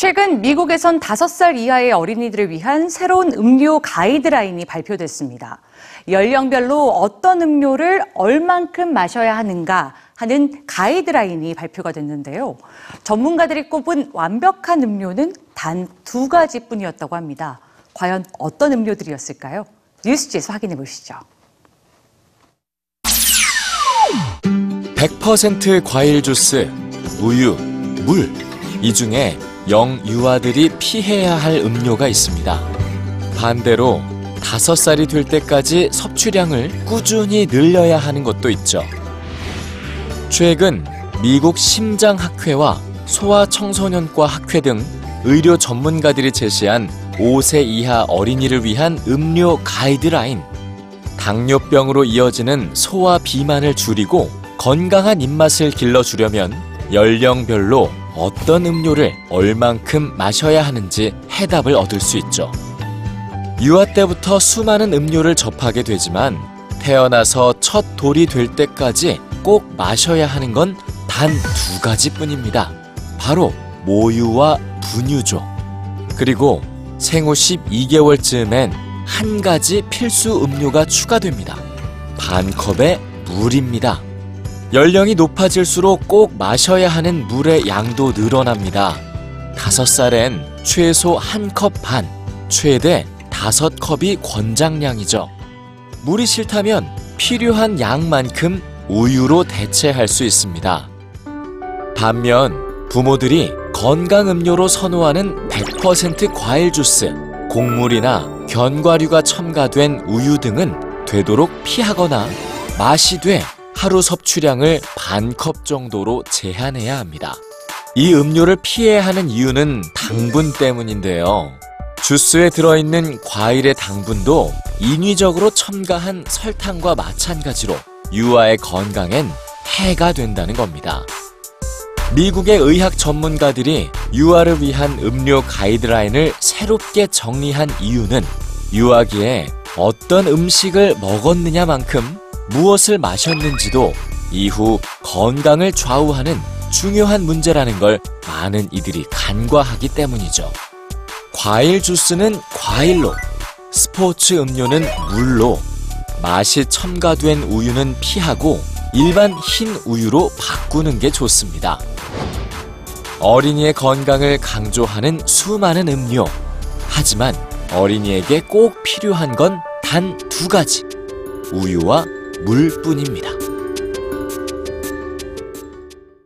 최근 미국에선 5살 이하의 어린이들을 위한 새로운 음료 가이드라인이 발표됐습니다. 연령별로 어떤 음료를 얼만큼 마셔야 하는가 하는 가이드라인이 발표가 됐는데요. 전문가들이 꼽은 완벽한 음료는 단 두 가지뿐이었다고 합니다. 과연 어떤 음료들이었을까요? 뉴스지에서 확인해 보시죠. 100% 과일 주스, 우유, 물. 이 중에 영유아들이 피해야 할 음료가 있습니다. 반대로 다섯 살이 될 때까지 섭취량을 꾸준히 늘려야 하는 것도 있죠. 최근 미국 심장학회와 소아청소년과 학회 등 의료 전문가들이 제시한 5세 이하 어린이를 위한 음료 가이드라인. 당뇨병으로 이어지는 소화 비만을 줄이고 건강한 입맛을 길러주려면 연령별로 어떤 음료를 얼만큼 마셔야 하는지 해답을 얻을 수 있죠. 유아 때부터 수많은 음료를 접하게 되지만 태어나서 첫 돌이 될 때까지 꼭 마셔야 하는 건 단 두 가지 뿐입니다. 바로 모유와 분유죠. 그리고 생후 12개월쯤엔 한 가지 필수 음료가 추가됩니다. 반 컵의 물입니다. 연령이 높아질수록 꼭 마셔야 하는 물의 양도 늘어납니다. 다섯 살엔 최소 한 컵 반, 최대 다섯 컵이 권장량이죠. 물이 싫다면 필요한 양만큼 우유로 대체할 수 있습니다. 반면 부모들이 건강 음료로 선호하는 100% 과일 주스, 곡물이나 견과류가 첨가된 우유 등은 되도록 피하거나 맛이 돼 하루 섭취량을 반 컵 정도로 제한해야 합니다. 이 음료를 피해야 하는 이유는 당분 때문인데요. 주스에 들어있는 과일의 당분도 인위적으로 첨가한 설탕과 마찬가지로 유아의 건강엔 해가 된다는 겁니다. 미국의 의학 전문가들이 유아를 위한 음료 가이드라인을 새롭게 정리한 이유는 유아기에 어떤 음식을 먹었느냐만큼 무엇을 마셨는지도 이후 건강을 좌우하는 중요한 문제라는 걸 많은 이들이 간과하기 때문이죠. 과일 주스는 과일로, 스포츠 음료는 물로, 맛이 첨가된 우유는 피하고 일반 흰 우유로 바꾸는 게 좋습니다. 어린이의 건강을 강조하는 수많은 음료. 하지만 어린이에게 꼭 필요한 건 단 두 가지. 우유와 물뿐입니다.